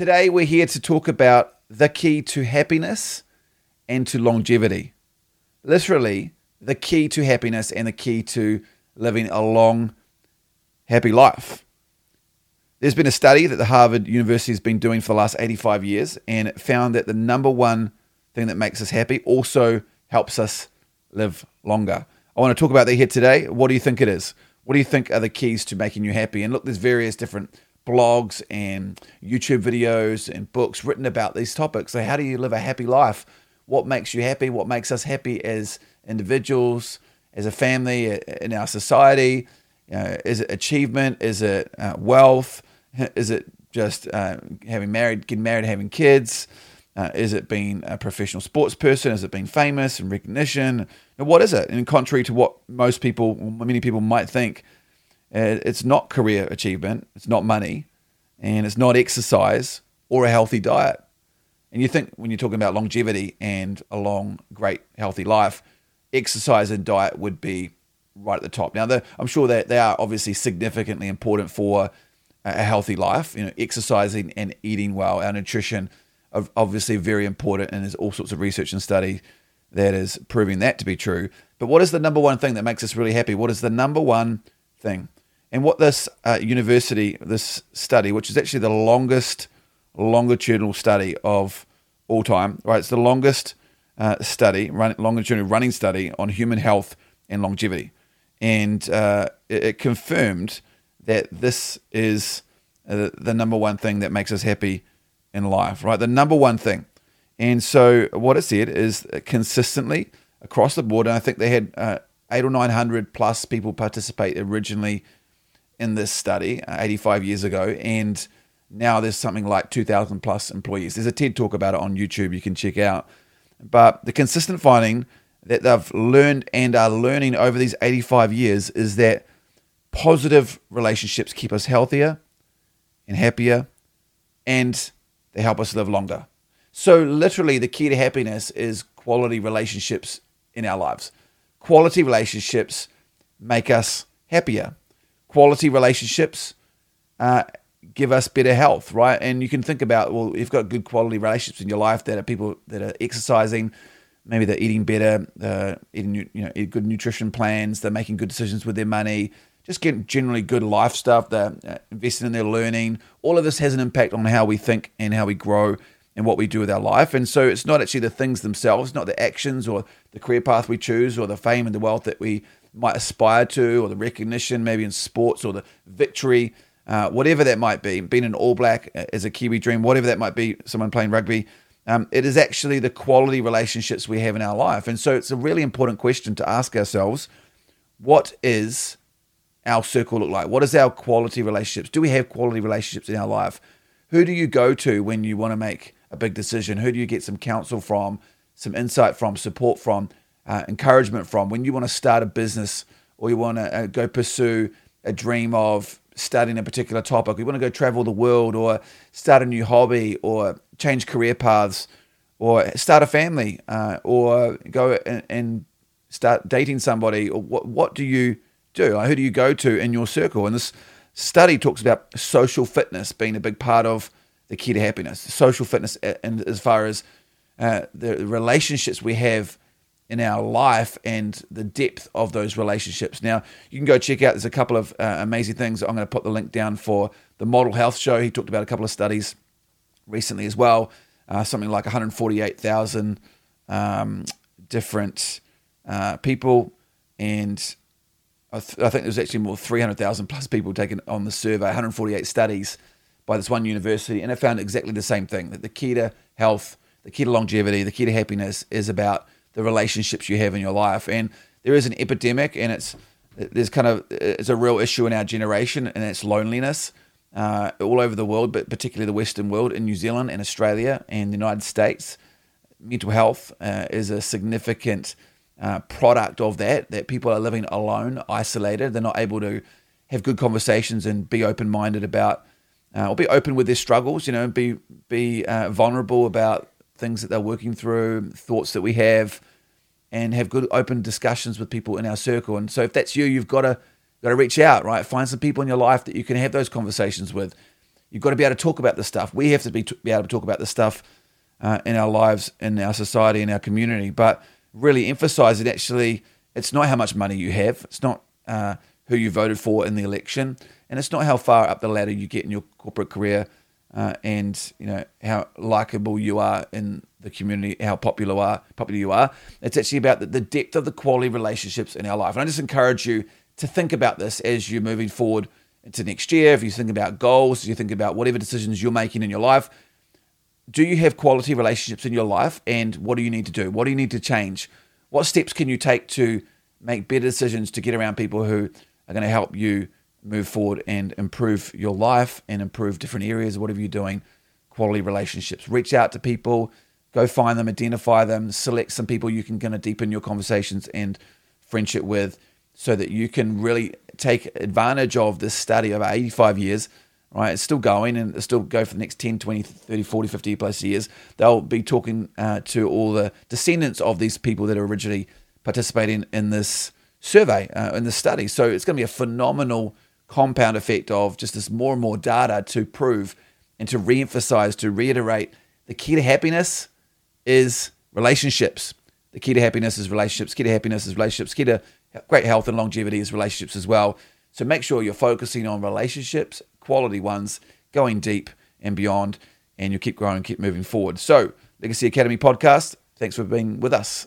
Today, we're here to talk about the key to happiness and to longevity. Literally, the key to happiness and the key to living a long, happy life. There's been a study that the Harvard University has been doing for the last 85 years, and it found that the number one thing that makes us happy also helps us live longer. I want to talk about that here today. What do you think it is? What do you think are the keys to making you happy? And look, there's various different blogs and YouTube videos and books written about these topics. So, how do you live a happy life? What makes you happy? What makes us happy as individuals, as a family, in our society? You know, is it achievement? Is it uh, wealth? Is it just uh, having married, getting married, having kids? Uh, is it being a professional sports person? Is it being famous and recognition? what is it? And contrary to what most people, many people might think, uh, it's not career achievement, it's not money, and it's not exercise or a healthy diet. And you think when you're talking about longevity and a long, great, healthy life, exercise and diet would be right at the top. Now, I'm sure that they are obviously significantly important for a healthy life. You know, exercising and eating well, our nutrition, obviously very important, and there's all sorts of research and study that is proving that to be true. But what is the number one thing that makes us really happy? What is the number one thing? And what this uh, university, this study, which is actually the longest longitudinal study of all time, right? It's the longest uh, study, run, longitudinal running study on human health and longevity. And uh, it, it, confirmed that this is uh, the number one thing that makes us happy in life, right? The number one thing. And so what it said is consistently across the board, and I think they had uh, eight or 900 plus people participate originally in this study uh, 85 years ago, and now there's something like 2,000 plus employees. There's a TED talk about it on YouTube you can check out. But the consistent finding that they've learned and are learning over these 85 years is that positive relationships keep us healthier and happier, and they help us live longer. So, literally, the key to happiness is quality relationships in our lives. Quality relationships make us happier quality relationships uh, give us better health, right? And you can think about, well, you've got good quality relationships in your life that are people that are exercising, maybe they're eating better, uh, eating you know good nutrition plans, they're making good decisions with their money, just getting generally good life stuff. They're uh, investing in their learning. All of this has an impact on how we think and how we grow and what we do with our life. And so it's not actually the things themselves, not the actions or the career path we choose or the fame and the wealth that we might aspire to, or the recognition maybe in sports, or the victory, uh, whatever that might be. Being an All Black is a Kiwi dream, whatever that might be, someone playing rugby. Um, it is actually the quality relationships we have in our life. And so it's a really important question to ask ourselves what is our circle look like? What is our quality relationships? Do we have quality relationships in our life? Who do you go to when you want to make a big decision? Who do you get some counsel from, some insight from, support from? uh, encouragement from when you want to start a business or you want to uh, go pursue a dream of studying a particular topic, you want to go travel the world or start a new hobby or change career paths or start a family uh, or go and, and, start dating somebody or what, what do you do? Who do you go to in your circle? And this study talks about social fitness being a big part of the key to happiness. Social fitness, and as far as uh, the relationships we have in our life and the depth of those relationships. Now, you can go check out, there's a couple of uh, amazing things. I'm going to put the link down for the Model Health Show. He talked about a couple of studies recently as well, uh, something like 148,000 um, different uh, people. And I, th- I, think there's actually more 300,000 plus people taken on the survey, 148 studies by this one university. And it found exactly the same thing that the key to health, the key to longevity, the key to happiness is about the relationships you have in your life. And there is an epidemic, and it's there's kind of it's a real issue in our generation, and it's loneliness uh, all over the world, but particularly the Western world, in New Zealand and Australia and the United States. Mental health uh, is a significant uh, product of that. That people are living alone, isolated. They're not able to have good conversations and be open minded about uh, or be open with their struggles. You know, be be uh, vulnerable about things that they're working through, thoughts that we have, and have good open discussions with people in our circle. And so, if that's you, you've got to got to reach out, right? Find some people in your life that you can have those conversations with. You've got to be able to talk about this stuff. We have to be, be able to talk about this stuff uh, in our lives, in our society, in our community. But really emphasize it. Actually, it's not how much money you have. It's not uh, who you voted for in the election, and it's not how far up the ladder you get in your corporate career, uh, and you know how likable you are in the community, how popular are. Popular you are. It's actually about the, the depth of the quality relationships in our life. And I just encourage you to think about this as you're moving forward into next year. If you think about goals, you think about whatever decisions you're making in your life. Do you have quality relationships in your life? And what do you need to do? What do you need to change? What steps can you take to make better decisions to get around people who are going to help you move forward and improve your life and improve different areas, whatever you're doing? Quality relationships. Reach out to people, go find them, identify them, select some people you can kind of deepen your conversations and friendship with so that you can really take advantage of this study over 85 years right? It's still going and it'll still go for the next 10 20 30 40 50 plus years. They'll be talking uh, to all the descendants of these people that are originally participating in this survey uh, in this study. So it's going to be a phenomenal compound effect of just this more and more data to prove and to re-emphasize to reiterate the key to happiness is relationships. The key to happiness is relationships key to happiness is relationships key to great health and longevity is relationships as well. So make sure you're focusing on relationships, quality ones, going deep and beyond, and you'll keep growing, keep moving forward. So, Legacy Academy podcast, thanks for being with us